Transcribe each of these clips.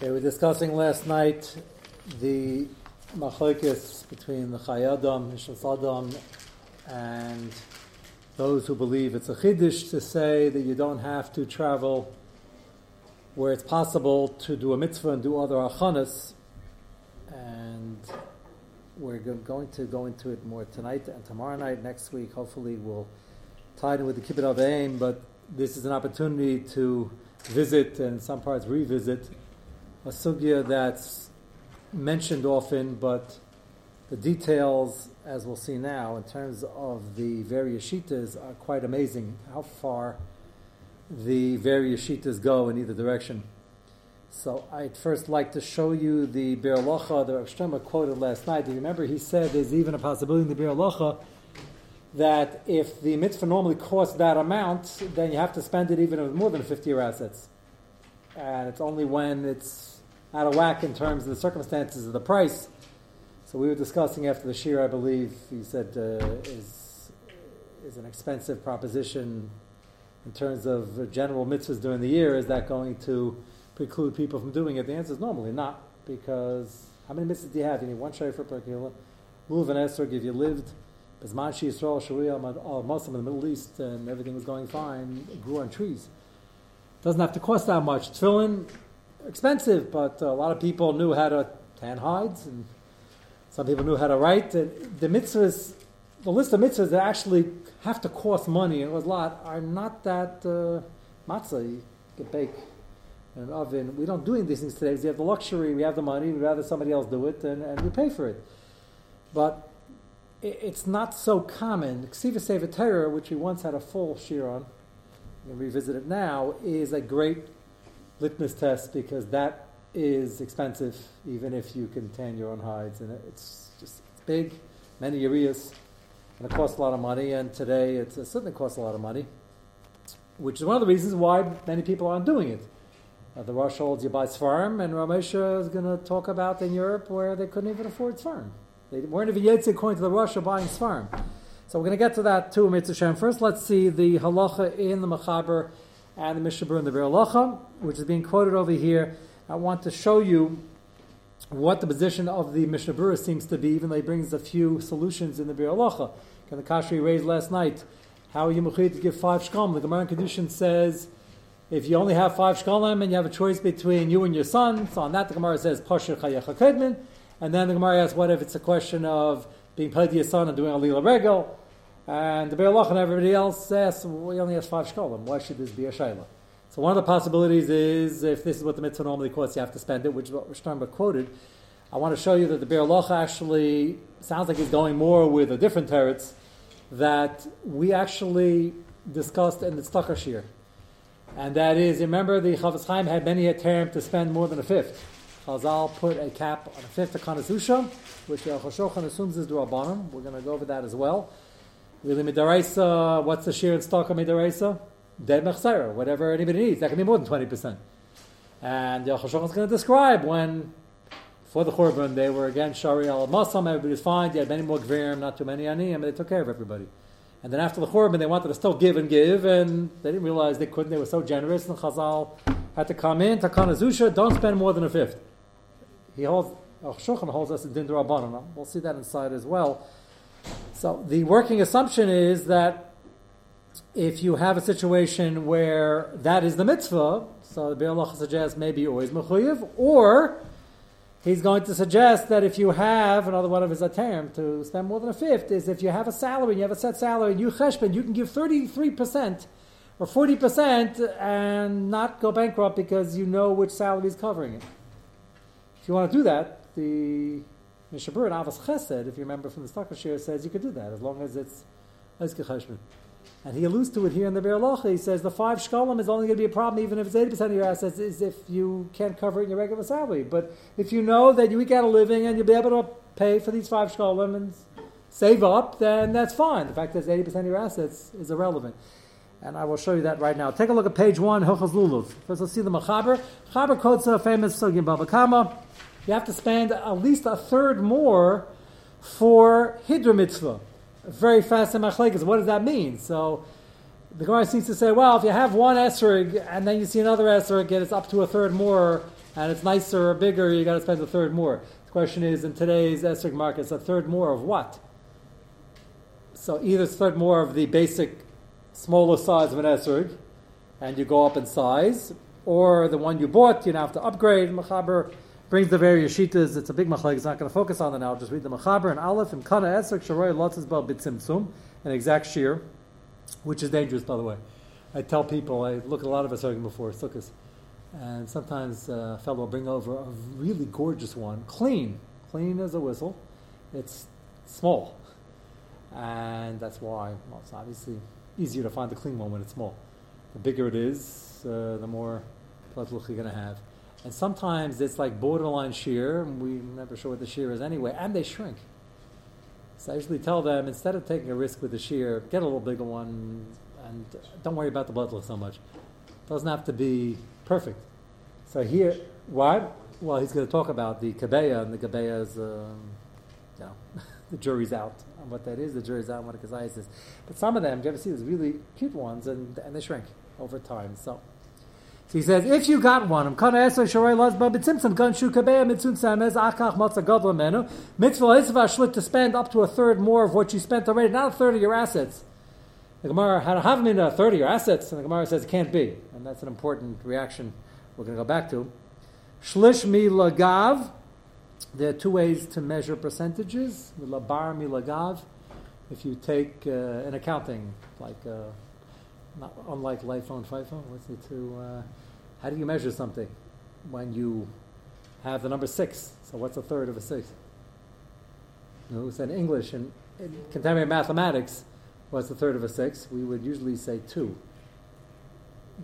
We were discussing last night the machlokes between the Chayadam, Mishal and those who believe it's a chiddush to say that you don't have to travel where it's possible to do a mitzvah and do other achanas. And we're going to go into it more tonight and tomorrow night. Next week, hopefully, we'll tie it with the Kibbutz Aim, but this is an opportunity to visit and in some parts revisit a sugya that's mentioned often, but the details, as we'll see now, in terms of the various shitas, are quite amazing. How far the various shitas go in either direction. So I'd first like to show you the Biur Halacha that Rav quoted last night. Do you remember he said there's even a possibility in the Biur Halacha that if the mitzvah normally costs that amount, then you have to spend it even with more than 50 year assets. And it's only when it's out of whack in terms of the circumstances of the price. So we were discussing after the shear, I believe, he said uh, is is an expensive proposition in terms of general mitzvahs during the year. Is that going to preclude people from doing it? The answer is normally not, because how many mitzvahs do you have? You need one shayfer per kilo. Lulav and Esrog, if you lived Bezman Yisrael Sharia all Muslim in the Middle East and everything was going fine, grew on trees. Doesn't have to cost that much. Tefillin, expensive, but a lot of people knew how to tan hides, and some people knew how to write. And the mitzvahs, the list of mitzvahs that actually have to cost money, and it was a lot, are not that uh, matzah you can bake in an oven. We don't do these things today because we have the luxury, we have the money, we'd rather somebody else do it, and, and we pay for it. But it, it's not so common. Ksiva Sefer Torah, which we once had a full shear on, and revisit it now, is a great litmus test because that is expensive, even if you can tan your own hides, and it's just it's big, many areas, and it costs a lot of money. And today, it certainly costs a lot of money, which is one of the reasons why many people aren't doing it. Uh, the Rosh holds you buy Sfarm, and Ramesha is going to talk about in Europe where they couldn't even afford Sfarm. They weren't even yet according to the Russia buying Sfarm. So we're going to get to that too, Mitzvah First, let's see the halacha in the Machaber and the Mishabur and the Ve'alacha, which is being quoted over here. I want to show you what the position of the Mishnah seems to be, even though he brings a few solutions in the Be'alacha. Can the Kashri raised last night? How are you to give five shkalim? The Gemara in Kedushin says if you only have five shkalim and you have a choice between you and your son, so on that the Gemara says Pasher Chayecha Kedmin, and then the Gemara asks what if it's a question of being son and doing a lila regal? And the Be'alach and everybody else says, he only has five shkolim. Why should this be a shayla? So one of the possibilities is if this is what the mitzvah normally costs, you have to spend it, which is what Sternberg quoted. I want to show you that the Be'alach actually sounds like he's going more with a different teretz that we actually discussed in the Stakashir. And that is, remember the Chafetz Chaim had many a term to spend more than a fifth. Chazal put a cap on a fifth of Kanazusha, which the Shochan assumes is the Rabbanim. We're going to go over that as well. Really midaraisa, what's the shear and stock of midaraisa? Dead mechsera, whatever anybody needs. That can be more than 20%. And the Chashon is going to describe when, for the Churban, they were again Shari al Masam, everybody was fine, you had many more Gvirim, not too many Aniyim, and they took care of everybody. And then after the Churban, they wanted to still give and give, and they didn't realize they couldn't, they were so generous, and Chazal had to come in, Takana Zusha, don't spend more than a fifth. He holds, oh, Shulchan holds us in Din Rabbanan. We'll see that inside as well. So the working assumption is that if you have a situation where that is the mitzvah, so the Be'alach suggests maybe always mechuyev, or he's going to suggest that if you have another one of his atem to spend more than a fifth is if you have a salary and you have a set salary and you cheshbon, you can give thirty three percent or forty percent and not go bankrupt because you know which salary is covering it. If you want to do that, the Mishabur and Ahavas Chesed, if you remember from the Stakashir, says you could do that as long as it's Eizke Cheshbon. And he alludes to it here in the Be'alocha. He says the five shkalim is only going to be a problem even if it's 80% of your assets, is if you can't cover it in your regular salary. But if you know that you eke out a living and you'll be able to pay for these five shkalim and save up, then that's fine. The fact that it's 80% of your assets is irrelevant. And I will show you that right now. Take a look at page one, Hilchas Lulav. First, let's see the Machaber. Chaber quotes a famous Sugim Baba Kama you have to spend at least a third more for Hidra mitzvah. Very fast in machlekes. What does that mean? So the Gemara seems to say, well, if you have one esrog and then you see another esrog and it's up to a third more and it's nicer or bigger, you got to spend a third more. The question is, in today's esrog market, a third more of what? So either it's a third more of the basic smaller size of an esrog, and you go up in size, or the one you bought, you now have to upgrade. Machaber brings the various shitas. It's a big machlek. It's not going to focus on it now. I'll Just read the machaber and aleph and kana esrog sharoy lotzes bal bitzimtzum, an exact shear which is dangerous, by the way. I tell people, I look at a lot of us arguing before, sukkahs, and sometimes uh, a fellow will bring over a really gorgeous one, clean, clean as a whistle. It's small, and that's why well, it's obviously easier to find the clean one when it's small. The bigger it is, uh, the more look you're going to have. And sometimes it's like borderline shear, and we never sure what the shear is anyway, and they shrink. So I usually tell them instead of taking a risk with the shear, get a little bigger one, and don't worry about the blood look so much. It doesn't have to be perfect. So here, what? Well, he's going to talk about the kabeya, and the kabeya is, um, you know, the jury's out on what that is. The jury's out on what a kazayas is. But some of them, you ever see these really cute ones, and, and they shrink over time. So so he says, if you got one, mitzvah shlit to spend up to a third more of what you spent already, not a third of your assets. The Gemara had have a third of your assets, and the Gemara says it can't be, and that's an important reaction we're going to go back to. Shlish mi lagav. There are two ways to measure percentages. Labar mi lagav. If you take uh, an accounting, like uh, not unlike LIFO and FIFO, what's the two? Uh, how do you measure something when you have the number six? So what's a third of a six? No, it's in English and in contemporary mathematics, what's the third of a six? We would usually say two.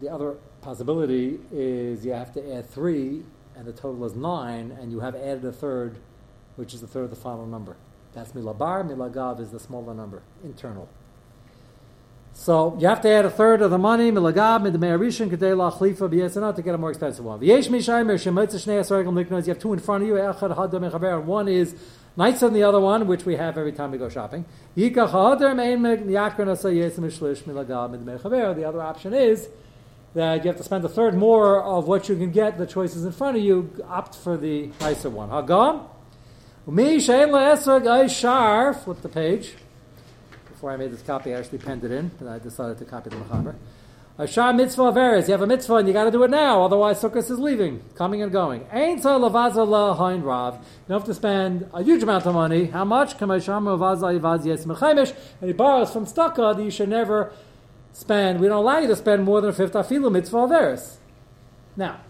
The other possibility is you have to add three, and the total is nine, and you have added a third, which is the third of the final number. That's milabar. Milagav is the smaller number, internal. So you have to add a third of the money, milagab, midmeyarishin, kadei lachlifa, b'yesana, to get a more expensive one. V'yesh mishaymer, shemotzah shnei niknos, you have two in front of you, echad hadam mechaber, one is nicer than the other one, which we have every time we go shopping. Yikach hadam ein yakran asa yesim mishlish, milagab, midmeyachaber. The other option is that you have to spend a third more of what you can get, the choices in front of you, opt for the nicer one. Hagam, umi shein la'esreg ay flip the page before I made this copy, I actually penned it in, and I decided to copy the Mechaber. Ashar mitzvah averes. You have a mitzvah and you got to do it now, otherwise Sukkot is leaving, coming and going. Ain't so lavaza la hain rav. You have to spend a huge amount of money. How much? And he borrows from Stucca that you should never spend. We don't allow you to spend more than a fifth afilu mitzvah averes. Now,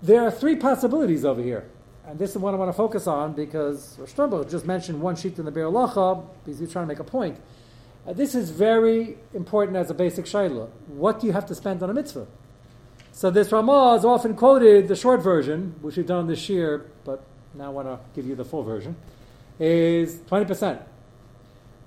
there are three possibilities over here. And this is what I want to focus on because Rosh just mentioned one sheet in the Be'er because he's trying to make a point. Uh, this is very important as a basic shaila. What do you have to spend on a mitzvah? So this Ramah is often quoted, the short version, which we've done this year, but now I want to give you the full version, is 20%.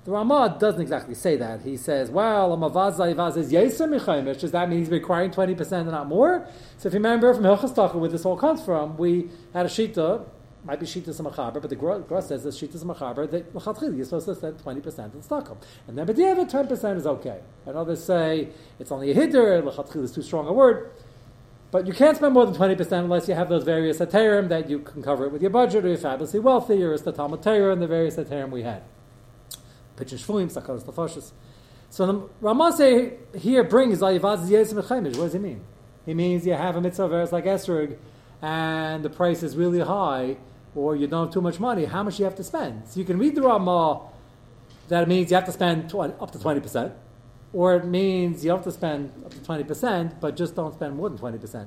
The Ramah doesn't exactly say that. He says, well, yeser Does that mean he's requiring 20% and not more? So if you remember from Hilchas where this all comes from, we had a shita might be Shitas Machaber, but the Gross says that Shitas Machaber, that L'chatchil, you're supposed to spend 20% in Stockholm. And then, but the other 10% is okay. And others say it's only a Hidder, L'chatchil is too strong a word. But you can't spend more than 20% unless you have those various Aterim that you can cover it with your budget, or you're fabulously wealthy, or it's the Talmud Torah and the various Aterim we had. So the Ramah here brings What does he mean? He means you have a mitzvah verse like Esrog, and the price is really high, or you don't have too much money, how much you have to spend? So you can read the Ramah that it means you have to spend 20, up to 20%, or it means you have to spend up to 20%, but just don't spend more than 20%.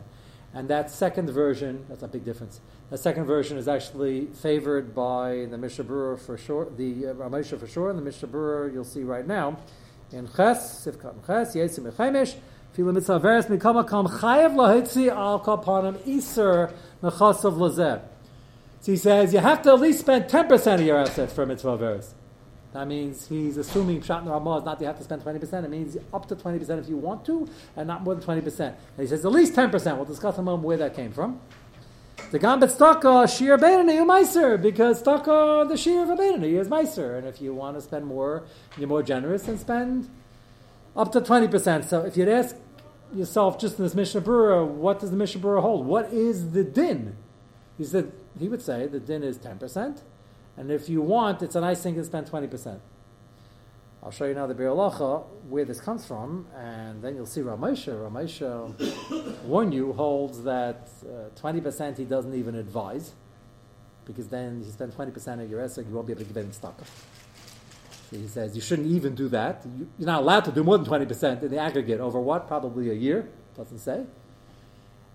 And that second version, that's a big difference. The second version is actually favored by the Mishnah Berurah for sure, the uh, Ramesha for sure, and the Mishnah Berurah you'll see right now. In Ches, Sivkat Ches, Yesim So he says you have to at least spend 10% of your assets for mitzvah verse. That means he's assuming Pshat Ramah is not that you have to spend 20%. It means up to 20% if you want to, and not more than 20%. And he says at least 10%. We'll discuss in a moment where that came from. The Gambit Staka, Shir Benani, you Meiser, because Staka, the Shir of a Benani is Meiser. And if you want to spend more, you're more generous and spend Up to 20%. So if you'd ask yourself just in this Mishnah Berurah, what does the Mishnah Berurah hold? What is the din? He said, he would say the din is 10%. And if you want, it's a nice thing to spend 20%. I'll show you now the Biur Halacha, where this comes from, and then you'll see Ramesha. Ramesha, warn you, holds that uh, 20% he doesn't even advise, because then you spend 20% of your esek, you won't be able to give in stock. He says you shouldn't even do that. You, you're not allowed to do more than 20% in the aggregate over what? Probably a year, doesn't say.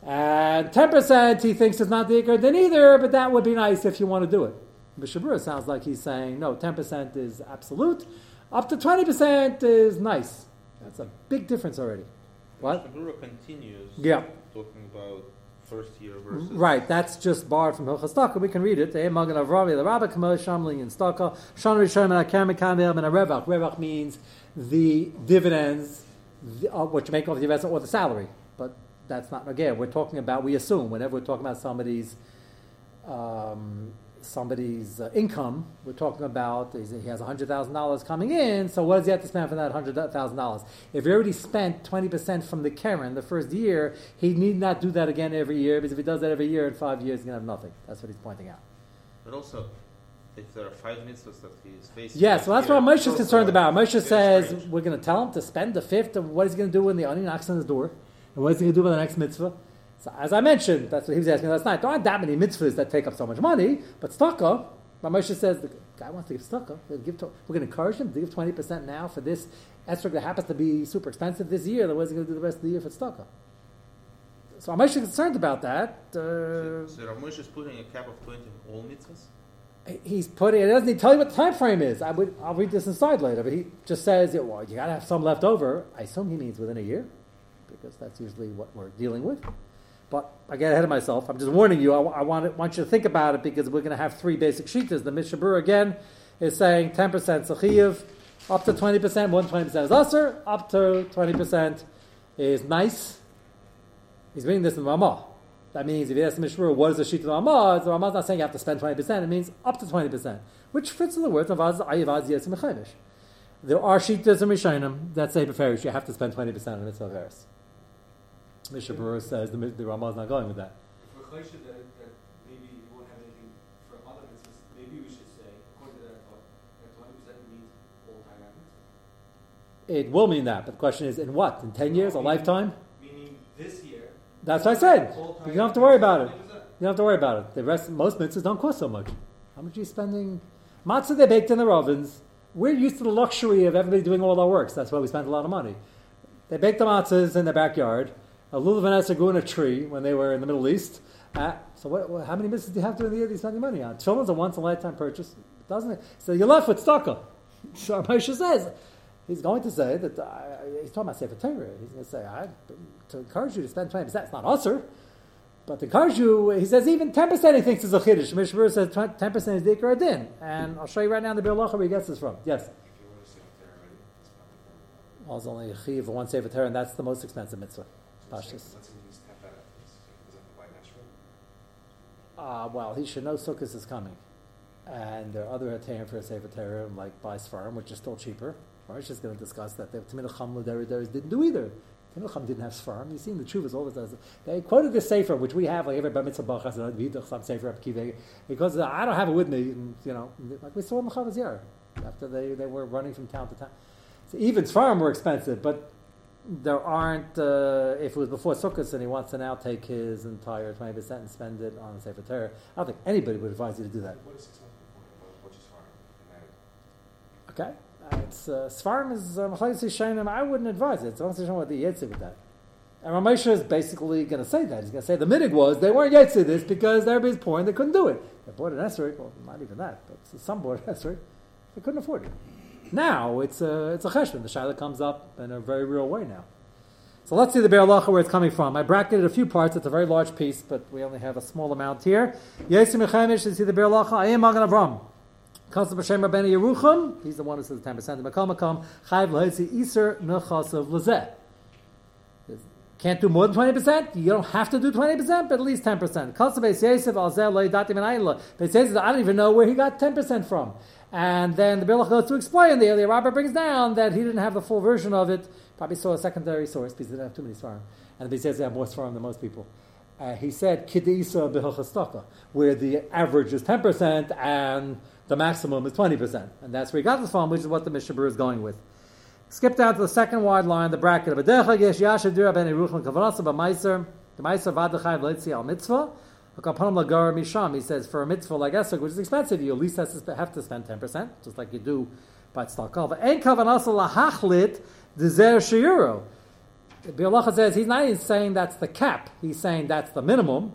And 10% he thinks is not the ikr then either, but that would be nice if you want to do it. Mishnah Berurah sounds like he's saying, no, 10% is absolute. Up to 20% is nice. That's a big difference already. What? Mishnah continues Yeah. talking about first year. Right, that's just barred from Hilchas Staka. We can read it. Eh, Magen Avraham, the Rabbi Kamosh, Shamling, and Staka. Shan Rishon, and Akam, Kamel, and Revach. Revach means the dividends, the, uh, what you make off the investment, or the salary. But that's not again. We're talking about. We assume whenever we're talking about somebody's um, somebody's uh, income, we're talking about he has hundred thousand dollars coming in. So what does he have to spend for that hundred thousand dollars? If he already spent twenty percent from the Karen the first year, he need not do that again every year because if he does that every year in five years, he's gonna have nothing. That's what he's pointing out. But also, if there are five mitzvahs that he is facing. Yes, well, that's what Moshe is concerned about. Moshe says strange. we're going to tell him to spend the fifth of what he's going to do when the onion knocks on his door, and what he's going to do by the next mitzvah. So, as I mentioned, that's what he was asking last night. There aren't that many mitzvahs that take up so much money, but tzedakah, but Moshe says the guy wants to give tzedakah. We'll give to, we're going to encourage him to give twenty percent now for this esrog that happens to be super expensive this year. Then what's he going to do the rest of the year for tzedakah? So I'm actually concerned about that. Uh, So, so Rav Moshe is putting a cap of 20 on all mitzvahs? he's putting it doesn't he tell you what the time frame is I would I'll read this inside later but he just says yeah, well you gotta have some left over I assume he means within a year because that's usually what we're dealing with but I get ahead of myself. I'm just warning you. I, I want, it, want you to think about it because we're going to have three basic shitas the Mishnah Berurah again is saying 10% sachiv up to 20% more than 20% is usher up to 20% is nice he's reading this in Ramah. That means if you ask the Mishmur, what is the sheet of the Ramah? The Ramah's not saying you have to spend 20%, it means up to 20%, which fits in the words of Az Ayavaz Yes Mechanish. There are sheetas and Rishonim that say Beferish, you have to spend 20% on mitzvah of Eris. Mishnah says the, the Ramah's not going with that. If we're that, that maybe you won't have anything for other mitzvahs, maybe we should say, according to that thought, that twenty percent means all time. It will mean that, but the question is, in what? In 10 years, a lifetime? Meaning this year. That's what I said. You don't have to worry about it. You don't have to worry about it. The rest, most mitzvahs don't cost so much. How much are you spending? Matzah they baked in the ovens. We're used to the luxury of everybody doing all our works. That's why we spend a lot of money. They bake the matzahs in their backyard. A lulav and grew in a tree when they were in the Middle East. Uh, so what, what- how many mitzvahs do you have during the year that you're spending money on? Tefillin's a once in a lifetime purchase, doesn't it? So you're left with tzedakah. So Moshe says, he's going to say that, uh, he's talking about Sefer Torah. He's going to say, I, to encourage you to spend 20%, it's not usher. But to encourage you, he says even 10% he thinks is a chiddush. Mishmur says 10% is the ikar din. And I'll show you right now in the Biur Halacha where he gets this from. Yes? If you want to say there already, it's not the Well, it's only a chiv for one Sefer Torah, and that's the most expensive mitzvah. Let's Pashtus. say he's tap out. Is is that the white natural? Uh, well, he should know Sukkot is coming. And there are other Hatayim for a Sefer Torah, like by Sfarim, which is still cheaper. Marish is going to discuss that. The Tamil Cham didn't do either. Tamil Cham didn't have Sfarim. You've seen the Chuvas all the time. They quoted this Sefer, which we have, like every Bar Mitzvah Bachas and Vidach, some Sefer because I don't have it with me, and, you know, like we saw in the after they, they were running from town to town. So even Sfarim were expensive, but there aren't, uh, if it was before Sukkot and he wants to now take his entire 20% and spend it on Sefer Torah, I don't think anybody would advise you to do that. What is six months before? What is farm? And that Okay? Uh, it's, uh, Svarim is, um, Shainim, I wouldn't advise it. I'm not what the Yetzi with that. And Ramesha is basically going to say that. He's going to say the minig was they weren't Yetzi this because everybody's poor and they couldn't do it. They bought an Esrog, well, not even that, but some bought an Esrog. They couldn't afford it. Now it's a, it's a cheshbon. The shaila comes up in a very real way now. So let's see the Biur Halacha where it's coming from. I bracketed a few parts. It's a very large piece, but we only have a small amount here. Yesim Mechamish, you see the Biur Halacha. I am Magen Avram. Comes to B'Shem Rabbeinu Yerucham. He's the one who says ten percent. Makam Makam Chayv Lahitzi Iser Nechasav Lazeh. Can't do more than twenty percent. You don't have to do twenty percent, but at least ten percent. Beis Yosef Alzel Lo Yidati Menayla. Beis I don't even know where he got ten percent from. And then the Biur goes to explain. The earlier Rabbi brings down that he didn't have the full version of it Probably saw a secondary source because they didn't have too many svarim. And he says they have more svarim than most people. Uh, he said kidisa b'hilchastaka, where the average is 10% and the maximum is 20%. And that's where he got this from, which is what the Mishnah is going with. Skip down to the second wide line, the bracket of Adecha Yesh Yasha Dira Ben Yeruchim Kavanasa B'Maiser, the Maiser Vadachai V'Letzi Al Mitzvah, he says, for a mitzvah like Esek, which is expensive, you at least have to spend, have to spend 10%, just like you do by. But En Kavanasa Lahachlit Dezer Shiuro. Bialacha says he's not even saying that's the cap, he's saying that's the minimum.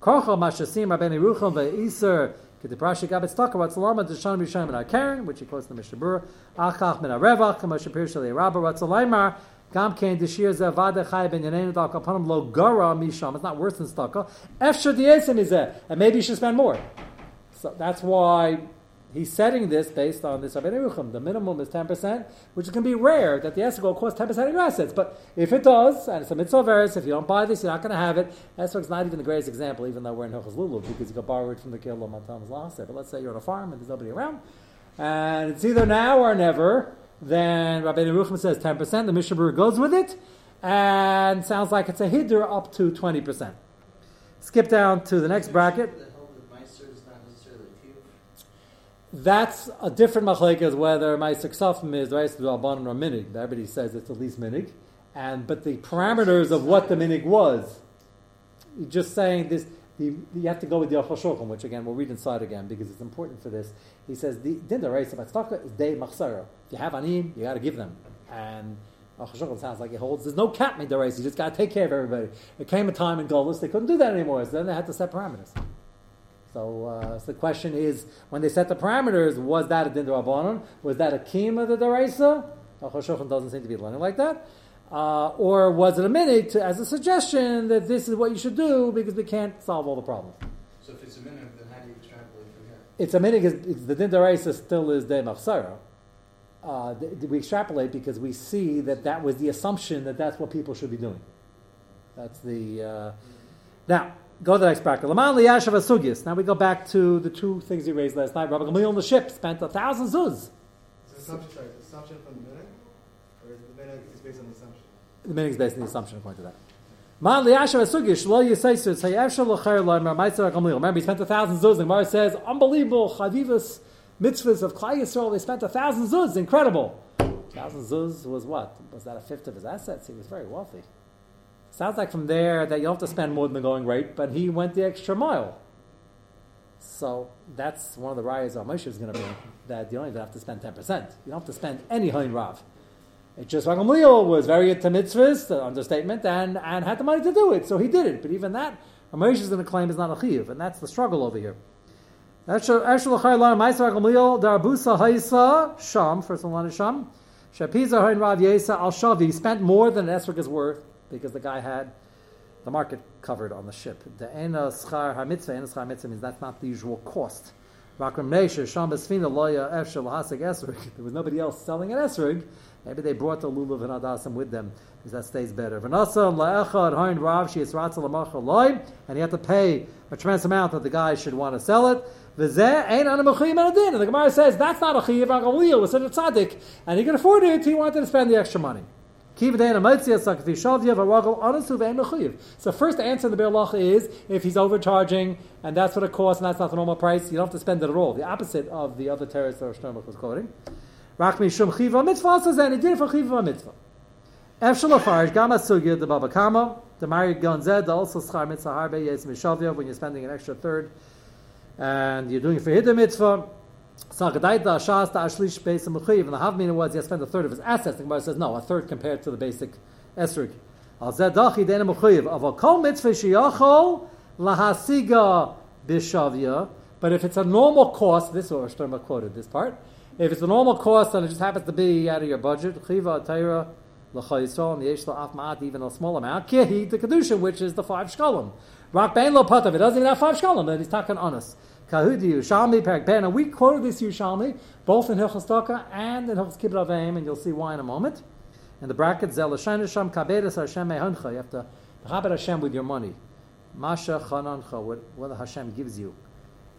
Korcha Mashasim Rabbeinu Yeruchim Ve'iser Kediprashi Gabet Stakar Ratzalama Deshan Misham and Karen, which he quotes in the Mishnah Berurah. Achach Min Arevach Kamash Pirsha Rabba Ratzalaimar Gam Kain Deshir Chai Ben Yanenu Dal Kapanim Lo Gara Misham. It's not worse than Stakar. Efshar Diesim is and maybe you should spend more. So that's why he's setting this based on this Rabbeinu Yeruchim. The minimum is 10%, which can be rare that the esrog will cost 10% of your assets. But if it does, and it's a mitzvah veris, if you don't buy this, you're not going to have it. Esrog's not even the greatest example, even though we're in Hilchas Lulav, because you can borrow it from the Kilo Matam's Lasa. But let's say you're on a farm and there's nobody around, and it's either now or never, then Rabbeinu Yeruchim says 10%, the Mishnah Berurah goes with it, and sounds like it's a hiddur up to 20%. Skip down to the next bracket. The hell that Meister is not necessarily tiyuf. That's a different machlekes whether my suksafim is right to albanim or minig. Everybody says it's at least minig, and but the parameters of what the minig was. Just saying this. The, you have to go with the Shulchan, which again we'll read inside again because it's important for this. He says the din is day machsara. If you have anim, you got to give them. And Shulchan sounds like it holds. There's no cap made deraisa. You just got to take care of everybody. It came a time in Golis they couldn't do that anymore, so then they had to set parameters. So, uh, so the question is, when they set the parameters, was that a din? Was that a kim of the deraisa? Shulchan doesn't seem to be learning like that. Uh, or was it a minute to, as a suggestion that this is what you should do because we can't solve all the problems? So if it's a minute, then how do you extrapolate from here? It's a minute. It's, it's the din deraisa still is de mafsara. Uh, th- we extrapolate because we see that that was the assumption that that's what people should be doing. That's the uh, now go to the next bracket. Laman liyashav asugis. Now we go back to the two things he raised last night. Rabbi Gamliel on the ship spent a thousand zuz. Is the assumption, sorry, assumption from the minute? The minute is based on the assumption? The minute is based on the assumption according to that. Remember he spent a thousand zuz. The Gemara says unbelievable chavivas mitzvahs of Klai Yisrael. They spent a thousand zuz. Incredible. Thousand zuz was what? Was that a fifth of his assets? He was very wealthy. Sounds like from there that you don't have to spend more than the going rate, but he went the extra mile. So that's one of the rayas on Moshe is going to be that you don't even have to spend 10%. You don't have to spend any Hain Rav. It's just Rav Gamliel was very into mitzvahs, the understatement, and, and had the money to do it, so he did it. But even that, Moshe is going to claim is not a chiyuv, and that's the struggle over here. First one Sham. Shapiza Hain Rav Yesa Al Shavi. He spent more than an esrog is worth because the guy had the market covered on the ship. The ena schar hamitzvah, ena schar mitzvah means that's not the usual cost. Rakram Nesha, Sham Besfina Loya Efshel Hasig Esrig. There was nobody else selling an esrog. Maybe they brought the lulav and adasim with them because that stays better. And he had to pay a tremendous amount that the guy should want to sell it. And the Gemara says that's not a chiyav. Gamliel was such a tzaddik, and he could afford it. He wanted to spend the extra money. So first answer in the Be'alacha is if he's overcharging and that's what it costs and that's not the normal price, you don't have to spend it at all. The opposite of the other terrorists that Shlomo was quoting. Rachmi Shum Chiva Mitzvah he did it for Chiva Mitzvah. Efshel Afarish Gama Sugya the Baba Kama the Mari Gonzed also Schar Mitzvah Harbe Yes Mishavia when you're spending an extra third and you're doing it for Hiddah Mitzvah. Sagadaita Ashas Ashlish Beis Mechuyev, and the Havmina was he has spent a third of his assets. The Gemara says no, a third compared to the basic esrig. Al Zedachi Dena Mechuyev of a Kol Mitzvah Shiyachol Lahasiga Bishavia. But if it's a normal cost, this is what quoted this part. If it's a normal cost and it just happens to be out of your budget, Chiva Taira L'Chayisol Yesh La'af Ma'at, even a small amount, Kihi the Kedusha, which is the five shkalim. Rak Bein Lo Patav, it doesn't even have five shkalim, but he's talking on us. Kahudi Yushalmi Perak Ben, and we quoted this Yushalmi both in Hilchas and in Hilchas Kibbut Avim, and you'll see why in a moment. In the bracket, Zel Hashem Kabedes Hashem Mehuncha, you have to Chabed Hashem with your money. Masha Chanancha, what, what Hashem gives you.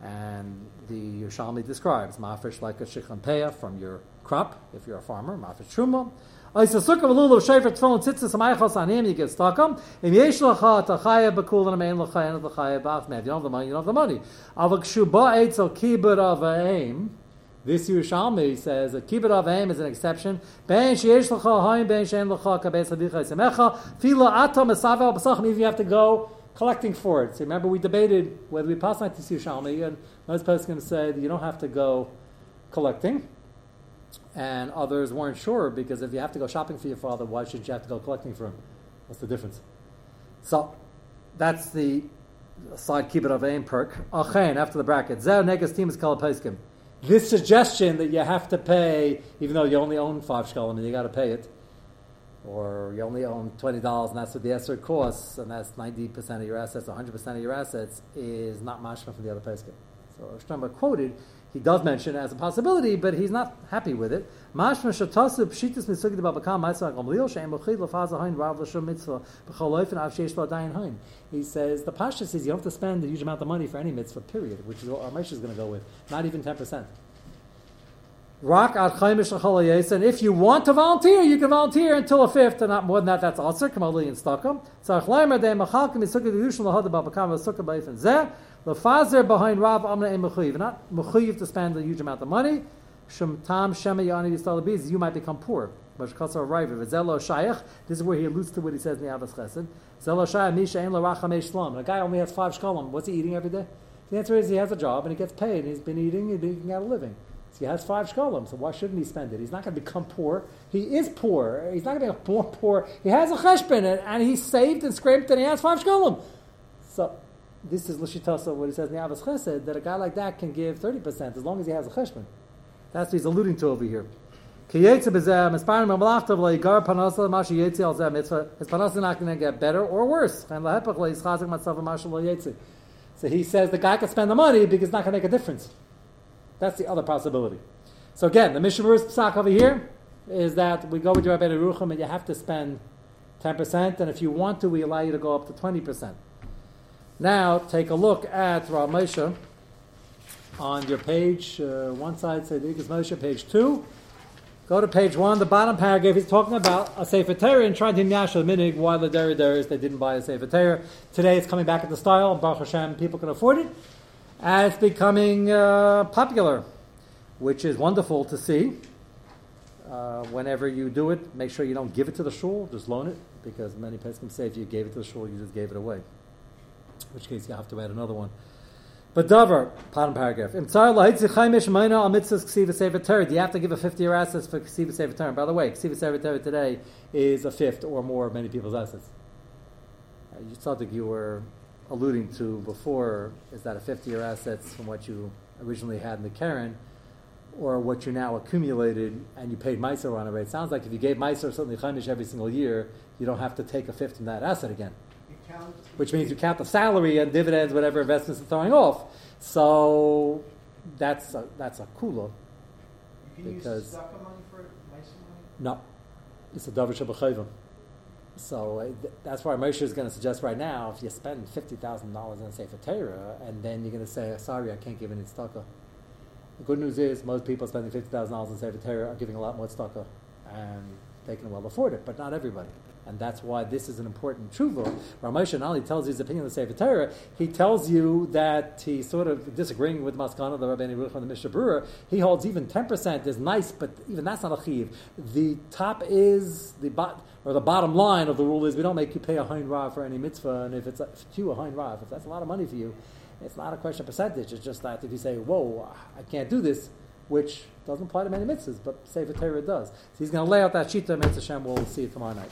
And the Yerushalmi describes mafresh like a shikhan from your crop, if you're a farmer, mafresh truma. You get and lechaya b'achmev. You don't have the money, you don't have the money. This Yerushalmi says that kibbut of aim is an exception. Ben sheyesh lecha haim, ben shein lecha kabes hadicha yisemecha. Fila atam esavel b'sachim, even you have to go collecting for it. So remember we debated whether we pass like this Yerushalmi, and most poskim said you don't have to go collecting. And others weren't sure because if you have to go shopping for your father, why should you have to go collecting for him? What's the difference? So that's the side kibbut of aim perk. Achen after the bracket. Zeh negas team is called this suggestion that you have to pay, even though you only own five shekalim and you got to pay it, or you only own twenty dollars and that's what the esrog costs, and that's ninety percent of your assets, one hundred percent of your assets, is not mashma from the other pesach. So Shlomo quoted, he does mention it as a possibility, but he's not happy with it. Mashma shatasu pshitas misugid babakam mochid lefaza hain rav l'shum mitzvah hain. He says the pasha says you don't have to spend a huge amount of money for any mitzvah. Period, which is what our is going to go with. Not even ten percent. Rock chaimish and if you want to volunteer, you can volunteer until a fifth, and not more than that. That's also kamali and stakam. Tzarich leimer de machalkim misugid yushul lahad babakam v'sukkah b'ifin zeh. The fazer behind Rav Amna and Mechuyev. Not Mechuyev to spend a huge amount of money. Shem Tam Shema Yani Yisrael you might become poor. But Kosar River. Zelo Shayach. This is where he alludes to what he says in the Ahavas Chesed. Zelo Shayach Misha Ein Larachamei Shlom. A guy only has five shkolim. What's he eating every day? The answer is he has a job and he gets paid and he's been eating and can get a living. So he has five shkolim, so why shouldn't he spend it? He's not going to become poor. He is poor. He's not going to be more poor. He has a cheshbon and he's saved and scraped and he has five shkolim. So this is Lashitasa, what he says in the Chesed, that a guy like that can give 30% as long as he has a cheshbon. That's what he's alluding to over here. His panasa is not going to get better or worse. So he says the guy can spend the money because it's not going to make a difference. That's the other possibility. So again, the Mishnah Psak over here is that we go with your Rabbi Rucham and you have to spend 10%, and if you want to, we allow you to go up to 20%. Now, take a look at Rav Moshe on your page, uh, one side Igros Moshe, page two. Go to page one, the bottom paragraph, he's talking about a Sefer Torah and trying to Yashal Minig, why the Derry they didn't buy a Sefer Torah. Today it's coming back at the style, Baruch Hashem, people can afford it. And it's becoming uh, popular, which is wonderful to see. Uh, whenever you do it, make sure you don't give it to the shul, just loan it, because many can say if you gave it to the shul, you just gave it away in which case you have to add another one. But Dover, bottom paragraph. You have to give a 50 year assets for Ksiva Torah? By the way, Ksiva Torah today is a fifth or more of many people's assets. Uh, you something you were alluding to before is that a 50 year assets from what you originally had in the Karen or what you now accumulated and you paid Meiser on it. It sounds like if you gave Meiser certainly Chaimish every single year, you don't have to take a fifth from that asset again which means you count the salary and dividends, whatever investments are throwing off. So that's a, that's a kula. You can because use money for money? No, it's a davar shabachayvim. So uh, that's why Moshe is going to suggest right now, if you spend fifty thousand dollars on sefer Torah, and then you're going to say, "Sorry, I can't give any tzedakah." The good news is most people spending fifty thousand dollars on sefer Torah are giving a lot more tzedakah, and they can well afford it, but not everybody. And that's why this is an important tshuva. Ramesh Ali tells you his opinion on the Sefer Torah. He tells you that he's sort of disagreeing with Maskana, the Rabbi and the Mishnah Berurah. He holds even 10% is nice, but even that's not a chiv. The top is, the bot, or the bottom line of the rule is we don't make you pay a hein rav for any mitzvah, and if it's a, if a hein rav, if that's a lot of money for you, it's not a question of percentage. It's just that if you say, whoa, I can't do this, which doesn't apply to many mitzvahs, but Sefer Torah does. So he's going to lay out that shita, Mitzvah Hashem, we'll see it tomorrow night.